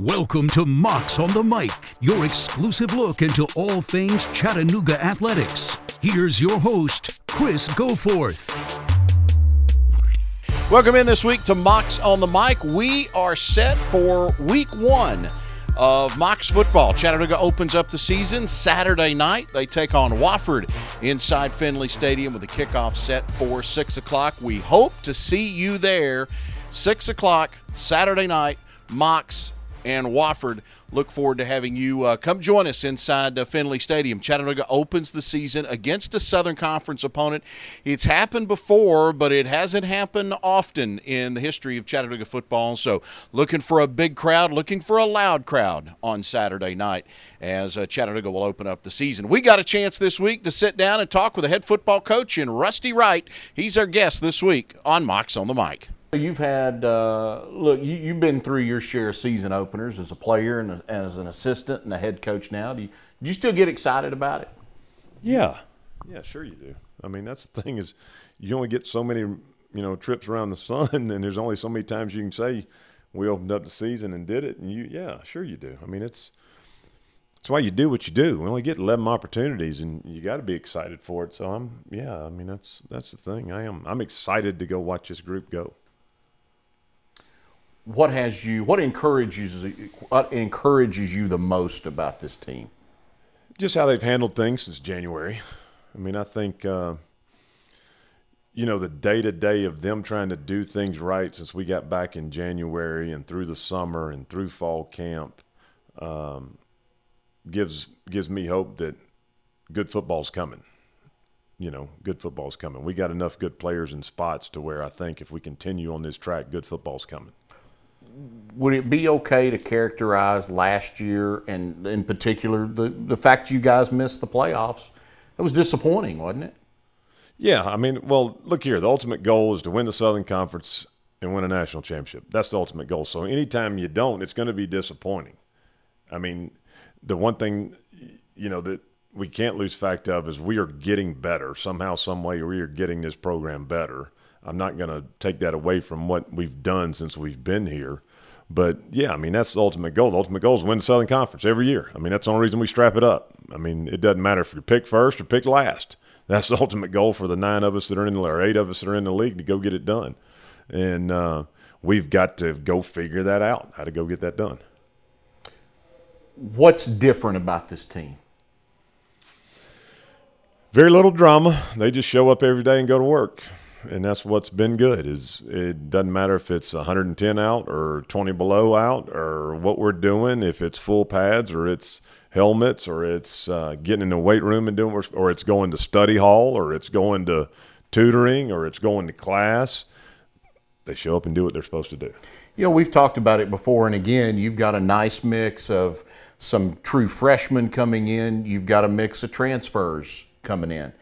Welcome to Mocs on the Mic, your exclusive look into all things Chattanooga athletics. Here's your host, Chris Goforth. Welcome in this week to Mocs on the Mic. We are set for week one of Mocs football. Chattanooga opens up the season Saturday night. They take on Wofford inside Finley Stadium with a kickoff set for 6 o'clock. We hope to see you there. 6 o'clock Saturday night, Mocs and Wofford. Look forward to having you uh, come join us inside uh, Finley Stadium. Chattanooga opens the season against a Southern Conference opponent. It's happened before, but it hasn't happened often in the history of Chattanooga football. So, looking for a big crowd, looking for a loud crowd on Saturday night as uh, Chattanooga will open up the season. We got a chance this week to sit down and talk with a head football coach in Rusty Wright. He's our guest this week on Mocs on the Mic. You've had uh, look. You, you've been through your share of season openers as a player and a, as an assistant and a head coach. Now, do you, do you still get excited about it? Yeah, yeah, sure you do. I mean, that's the thing is, you only get so many you know trips around the sun, and there's only so many times you can say we opened up the season and did it. And you, yeah, sure you do. I mean, it's it's why you do what you do. We only get 11 opportunities, and you got to be excited for it. So I'm, yeah, I mean that's that's the thing. I am. I'm excited to go watch this group go what has you what encourages what encourages you the most about this team? Just how they've handled things since January. I mean, I think uh, you know the day to day of them trying to do things right since we got back in January and through the summer and through fall camp um, gives gives me hope that good football's coming. You know, good football's coming. We got enough good players and spots to where I think if we continue on this track, good football's coming would it be okay to characterize last year and in particular the, the fact you guys missed the playoffs? It was disappointing, wasn't it? Yeah, I mean, well, look here. The ultimate goal is to win the Southern Conference and win a national championship. That's the ultimate goal. So anytime you don't, it's going to be disappointing. I mean, the one thing you know that we can't lose fact of is we are getting better somehow, some way. We are getting this program better. I'm not going to take that away from what we've done since we've been here. But yeah, I mean that's the ultimate goal. The ultimate goal is win the Southern Conference every year. I mean that's the only reason we strap it up. I mean it doesn't matter if you're picked first or picked last. That's the ultimate goal for the nine of us that are in the or eight of us that are in the league to go get it done. And uh, we've got to go figure that out. How to go get that done. What's different about this team? Very little drama. They just show up every day and go to work and that's what's been good. Is it doesn't matter if it's 110 out or 20 below out or what we're doing, if it's full pads or it's helmets or it's uh, getting in the weight room and doing, or it's going to study hall or it's going to tutoring or it's going to class. They show up and do what they're supposed to do. You know, we've talked about it before, and again, you've got a nice mix of some true freshmen coming in. You've got a mix of transfers coming in.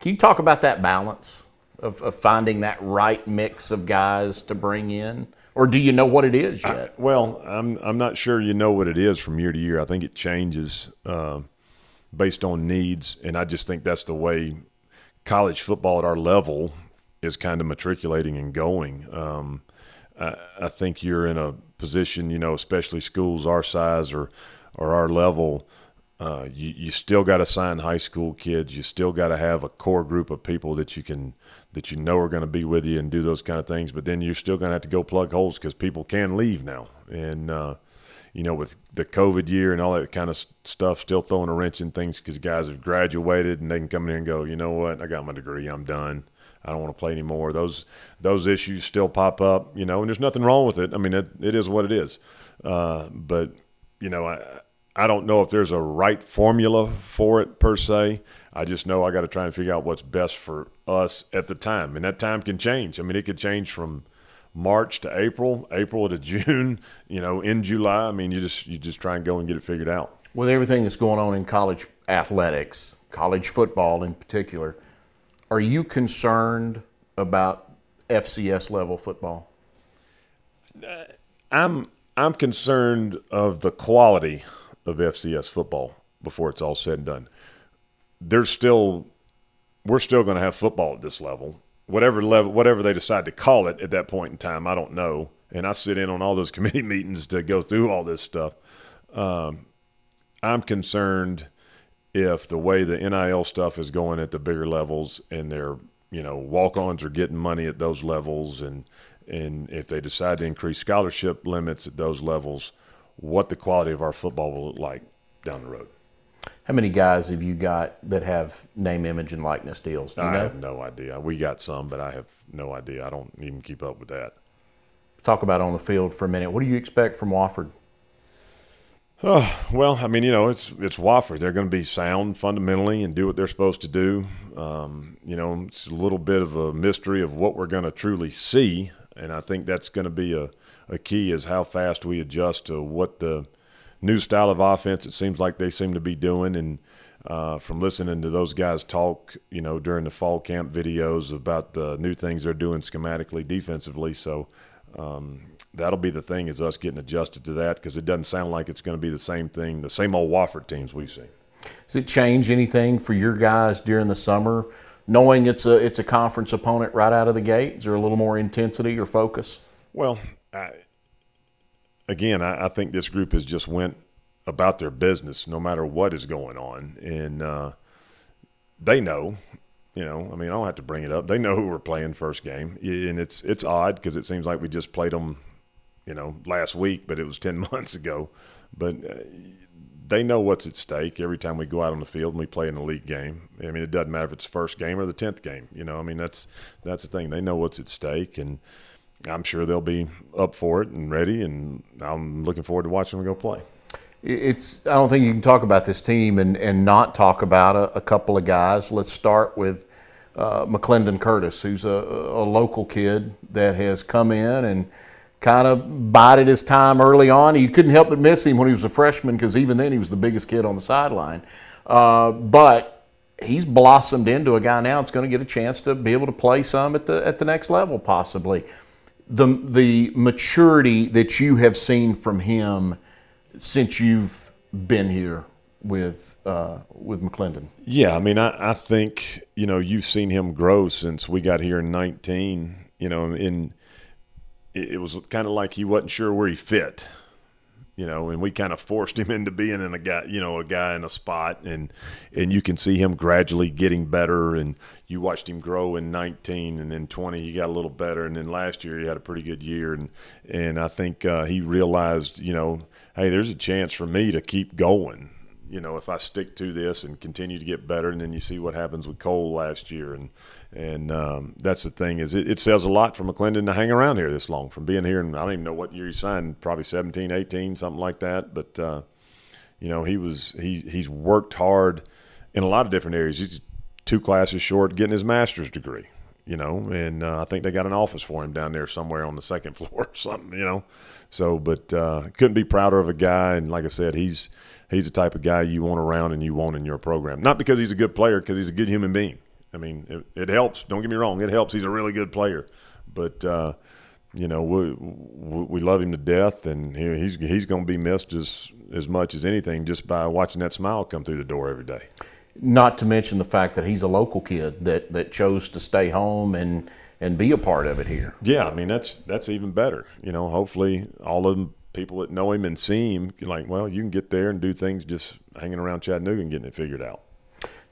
Can you talk about that balance? Of, of finding that right mix of guys to bring in? Or do you know what it is yet? I, well, I'm I'm not sure you know what it is from year to year. I think it changes uh, based on needs, and I just think that's the way college football at our level is kind of matriculating and going. Um, I, I, think you're in a position, you know, especially schools our size or or our level uh, you, you still got to sign high school kids. You still got to have a core group of people that you can that you know are going to be with you and do those kind of things. But then you're still going to have to go plug holes because people can leave now. And uh, you know, with the COVID year and all that kind of stuff, still throwing a wrench in things because guys have graduated and they can come in here and go, you know what, I got my degree, I'm done. I don't want to play anymore. Those those issues still pop up, you know, and there's nothing wrong with it. I mean, it, it is what it is. Uh, but you know, I I don't know if there's a right formula for it per se. I just know I got to try and figure out what's best for us at the time, and that time can change. I mean, it could change from March to April, April to June, you know, in July. I mean, you just you just try and go and get it figured out. With everything that's going on in college athletics, college football in particular, are you concerned about FCS level football? Uh, I'm I'm concerned of the quality of FCS football before it's all said and done. There's still we're still going to have football at this level. Whatever level whatever they decide to call it at that point in time, I don't know. and I sit in on all those committee meetings to go through all this stuff. Um, I'm concerned if the way the NIL stuff is going at the bigger levels and their you know walk-ons are getting money at those levels and and if they decide to increase scholarship limits at those levels, what the quality of our football will look like down the road. How many guys have you got that have name, image, and likeness deals? Do you I know? have no idea. We got some, but I have no idea. I don't even keep up with that. Talk about on the field for a minute. What do you expect from Wofford? Oh, well, I mean, you know, it's it's Wofford. They're going to be sound fundamentally and do what they're supposed to do. Um, you know, it's a little bit of a mystery of what we're going to truly see, and I think that's going to be a, a key is how fast we adjust to what the new style of offense it seems like they seem to be doing. And uh, from listening to those guys talk, you know, during the fall camp videos about the new things they're doing schematically, defensively, so um, that'll be the thing is us getting adjusted to that because it doesn't sound like it's going to be the same thing, the same old Wofford teams we've seen. Does it change anything for your guys during the summer, knowing it's a it's a conference opponent right out of the gate? Is there a little more intensity or focus? Well, I, again, I, I think this group has just went about their business no matter what is going on, and uh, they know. You know, I mean, I don't have to bring it up. They know who we're playing first game, and it's it's odd because it seems like we just played them, you know, last week, but it was ten months ago. But uh, they know what's at stake every time we go out on the field and we play an elite game. I mean, it doesn't matter if it's the first game or the tenth game. You know, I mean, that's that's the thing. They know what's at stake, and I'm sure they'll be up for it and ready. And I'm looking forward to watching them go play. It's I don't think you can talk about this team and, and not talk about a, a couple of guys. Let's start with uh, McClendon Curtis, who's a, a local kid that has come in and kind of bided his time early on. You couldn't help but miss him when he was a freshman because even then he was the biggest kid on the sideline. Uh, but he's blossomed into a guy now that's going to get a chance to be able to play some at the at the next level possibly. The the maturity that you have seen from him since you've been here with uh, with McClendon. Yeah, I mean, I, I think you know you've seen him grow since we got here in '19. You know, in it, it was kind of like he wasn't sure where he fit. You know, and we kind of forced him into being in a guy, you know, a guy in a spot, and and you can see him gradually getting better. And you watched him grow in 19, and then 20 he got a little better, and then last year he had a pretty good year. And and I think uh, he realized, you know, hey, there's a chance for me to keep going you know, if I stick to this and continue to get better, and then you see what happens with Cole last year, and and um, that's the thing is it, it says a lot for McClendon to hang around here this long, from being here, and I don't even know what year he signed, probably 17, 18, something like that. But uh, you know, he was he he's worked hard in a lot of different areas. He's two classes short getting his master's degree. You know, and uh, I think they got an office for him down there somewhere on the second floor or something. You know, so but uh, couldn't be prouder of a guy. And like I said, he's he's the type of guy you want around and you want in your program. Not because he's a good player, because he's a good human being. I mean, it, it, helps. Don't get me wrong, it helps. He's a really good player, but uh, you know we, we love him to death, and he, he's he's going to be missed as as much as anything just by watching that smile come through the door every day. Not to mention the fact that he's a local kid that that chose to stay home and and be a part of it here. Yeah, I mean that's that's even better. You know, hopefully all of them people that know him and see him, like, well, you can get there and do things just hanging around Chattanooga and getting it figured out.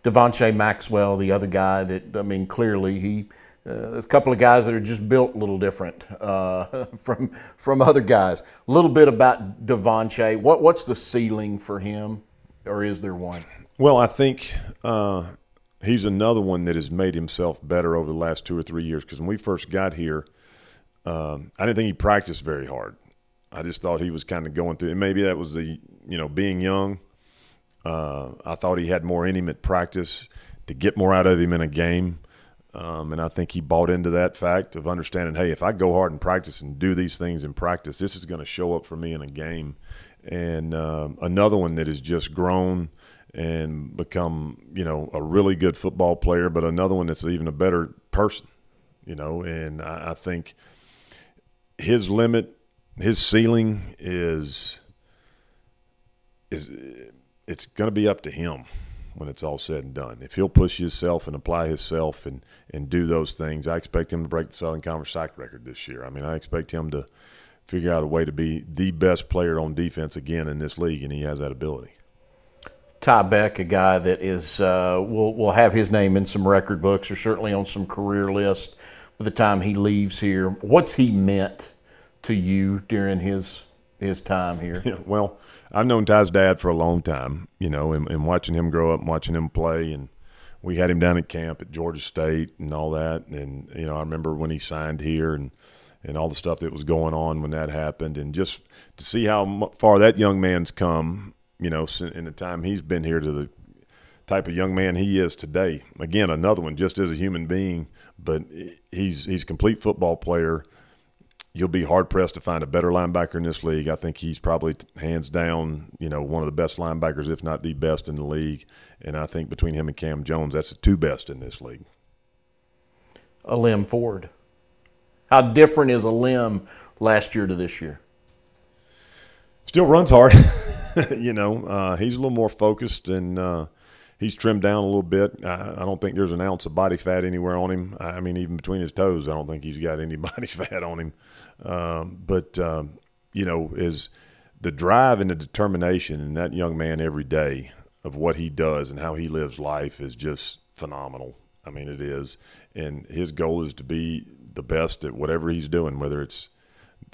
Devonnsha Maxwell, the other guy that I mean, clearly he. Uh, there's a couple of guys that are just built a little different uh, from from other guys. A little bit about Devonnsha. What what's the ceiling for him, or is there one? Well, I think uh, he's another one that has made himself better over the last two or three years. Because when we first got here, um, I didn't think he practiced very hard. I just thought he was kind of going through. And maybe that was the you know being young. Uh, I thought he had more intimate practice to get more out of him in a game. Um, and I think he bought into that fact of understanding, hey, if I go hard in practice and do these things in practice, this is going to show up for me in a game. And um, another one that has just grown and become, you know, a really good football player, but another one that's even a better person, you know. And I, I think his limit, his ceiling is is it's going to be up to him when it's all said and done. If he'll push himself and apply himself and and do those things, I expect him to break the Southern Conference sack record this year. I mean, I expect him to figure out a way to be the best player on defense again in this league, and he has that ability. Ty Boeck, a guy that is uh, will will have his name in some record books or certainly on some career list by the time he leaves here. What's he meant to you during his his time here? Yeah, well, I've known Ty's dad for a long time, you know, and, and watching him grow up and watching him play and we had him down at camp at Georgia State and all that. And you know, I remember when he signed here and and all the stuff that was going on when that happened, and just to see how far that young man's come, you know, in the time he's been here to the type of young man he is today. Again, another one just as a human being, but he's he's a complete football player you'll be hard pressed to find a better linebacker in this league. I think he's probably hands down, you know, one of the best linebackers, if not the best in the league. And I think between him and Cam Jones, that's the two best in this league. Ailym Ford. How different is Ailym last year to this year? Still runs hard. you know, uh, he's a little more focused and uh, he's trimmed down a little bit. I, I, don't think there's an ounce of body fat anywhere on him. I mean, even between his toes, I don't think he's got any body fat on him. Um, but um, you know, is the drive and the determination in that young man every day of what he does and how he lives life is just phenomenal. I mean, it is, and his goal is to be the best at whatever he's doing, whether it's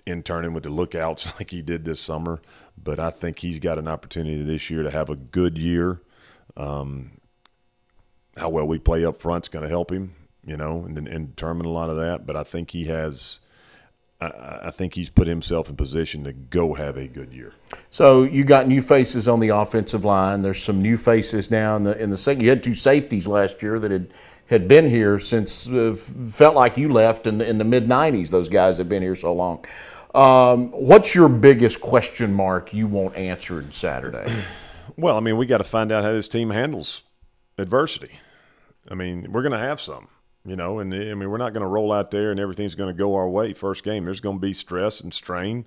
interning with the lookouts like he did this summer. But I think he's got an opportunity this year to have a good year um, how well we play up front is going to help him, you know, and, and determine a lot of that. But I think he has. I, think he's put himself in position to go have a good year. So you got new faces on the offensive line. There's some new faces now in the in the second. You had two safeties last year that had had been here since uh, felt like you left in the, in the mid '90s. Those guys have been here so long. Um, what's your biggest question mark you want answered Saturday? Well, I mean, we got to find out how this team handles adversity. I mean, we're going to have some, you know, and I mean, we're not going to roll out there and everything's going to go our way first game. There's going to be stress and strain.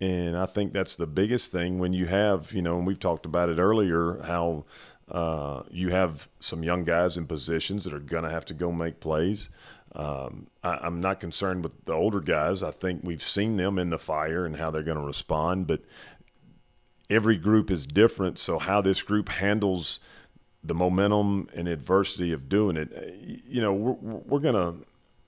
And I think that's the biggest thing when you have, you know, and we've talked about it earlier, how uh, you have some young guys in positions that are going to have to go make plays. Um, I, am not concerned with the older guys. I think we've seen them in the fire and how they're going to respond. But every group is different. So how this group handles the momentum and adversity of doing it, you know, we're, we're gonna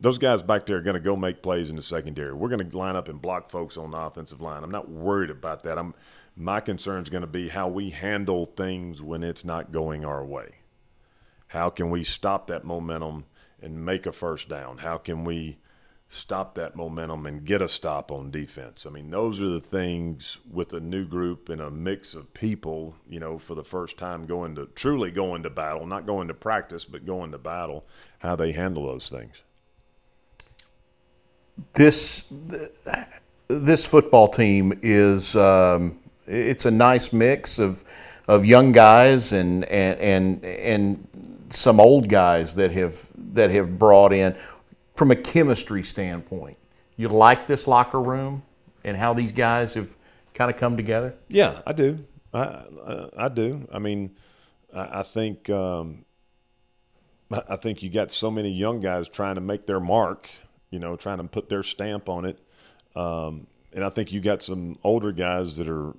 those guys back there are going to go make plays in the secondary. We're going to line up and block folks on the offensive line. I'm not worried about that. I'm my concern is going to be how we handle things when it's not going our way. How can we stop that momentum and make a first down? How can we stop that momentum and get a stop on defense. I mean, those are the things with a new group and a mix of people, you know, for the first time going to truly going to battle, not going to practice, but going to battle, how they handle those things. This this football team is um, it's a nice mix of of young guys and and and and some old guys that have that have brought in from a chemistry standpoint, you like this locker room and how these guys have kind of come together? Yeah, I do. I I, I do. I mean, I, I think um, I think you got so many young guys trying to make their mark. You know, trying to put their stamp on it. Um, and I think you got some older guys that are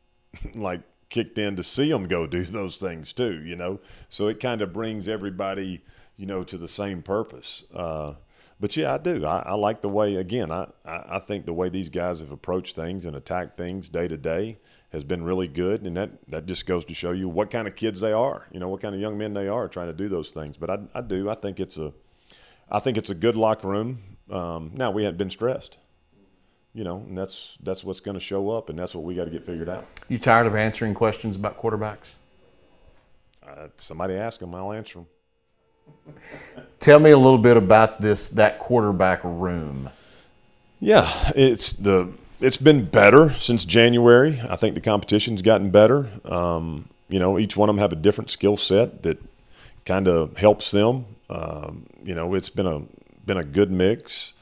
like kicked in to see them go do those things too. You know, so it kind of brings everybody, you know, to the same purpose. Uh, but yeah, I do. I, I like the way. Again, I, I think the way these guys have approached things and attacked things day to day has been really good, and that that just goes to show you what kind of kids they are. You know, what kind of young men they are trying to do those things. But I, I do. I think it's a, I think it's a good locker room. Um, now we haven't been stressed you know, and that's that's what's going to show up, and that's what we got to get figured out. You tired of answering questions about quarterbacks? Uh, somebody ask them, I'll answer them. Tell me a little bit about this that quarterback room. Yeah, it's the it's been better since January. I think the competition's gotten better. Um, you know, each one of them have a different skill set that kind of helps them. Um, you know, it's been a been a good mix.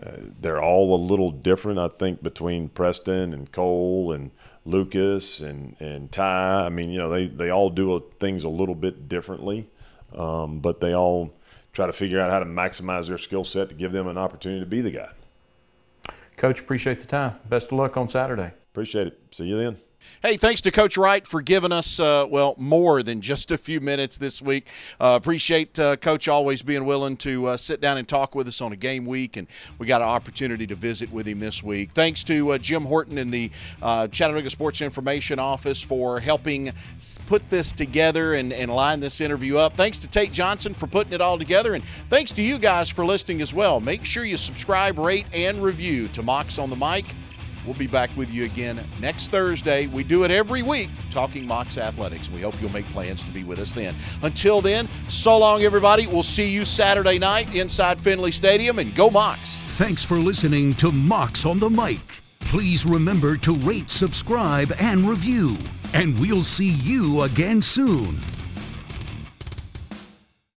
Uh, they're all a little different, I think, between Preston and Cole and Lucas and and Ty. I mean, you know, they they all do things a little bit differently um, but they all try to figure out how to maximize their skill set to give them an opportunity to be the guy. Coach, appreciate the time. Best of luck on Saturday. Appreciate it. See you then. Hey, thanks to Coach Wright for giving us, uh, well, more than just a few minutes this week. Uh, appreciate uh, Coach always being willing to uh, sit down and talk with us on a game week, and we got an opportunity to visit with him this week. Thanks to uh, Jim Horton in the uh, Chattanooga Sports Information Office for helping put this together and, and line this interview up. Thanks to Tate Johnson for putting it all together, and thanks to you guys for listening as well. Make sure you subscribe, rate, and review to Mocs on the Mic. We'll be back with you again next Thursday. We do it every week, talking Mocs Athletics. We hope you'll make plans to be with us then. Until then, so long, everybody. We'll see you Saturday night inside Finley Stadium, and go Mocs. Thanks for listening to Mocs on the Mic. Please remember to rate, subscribe, and review. And we'll see you again soon.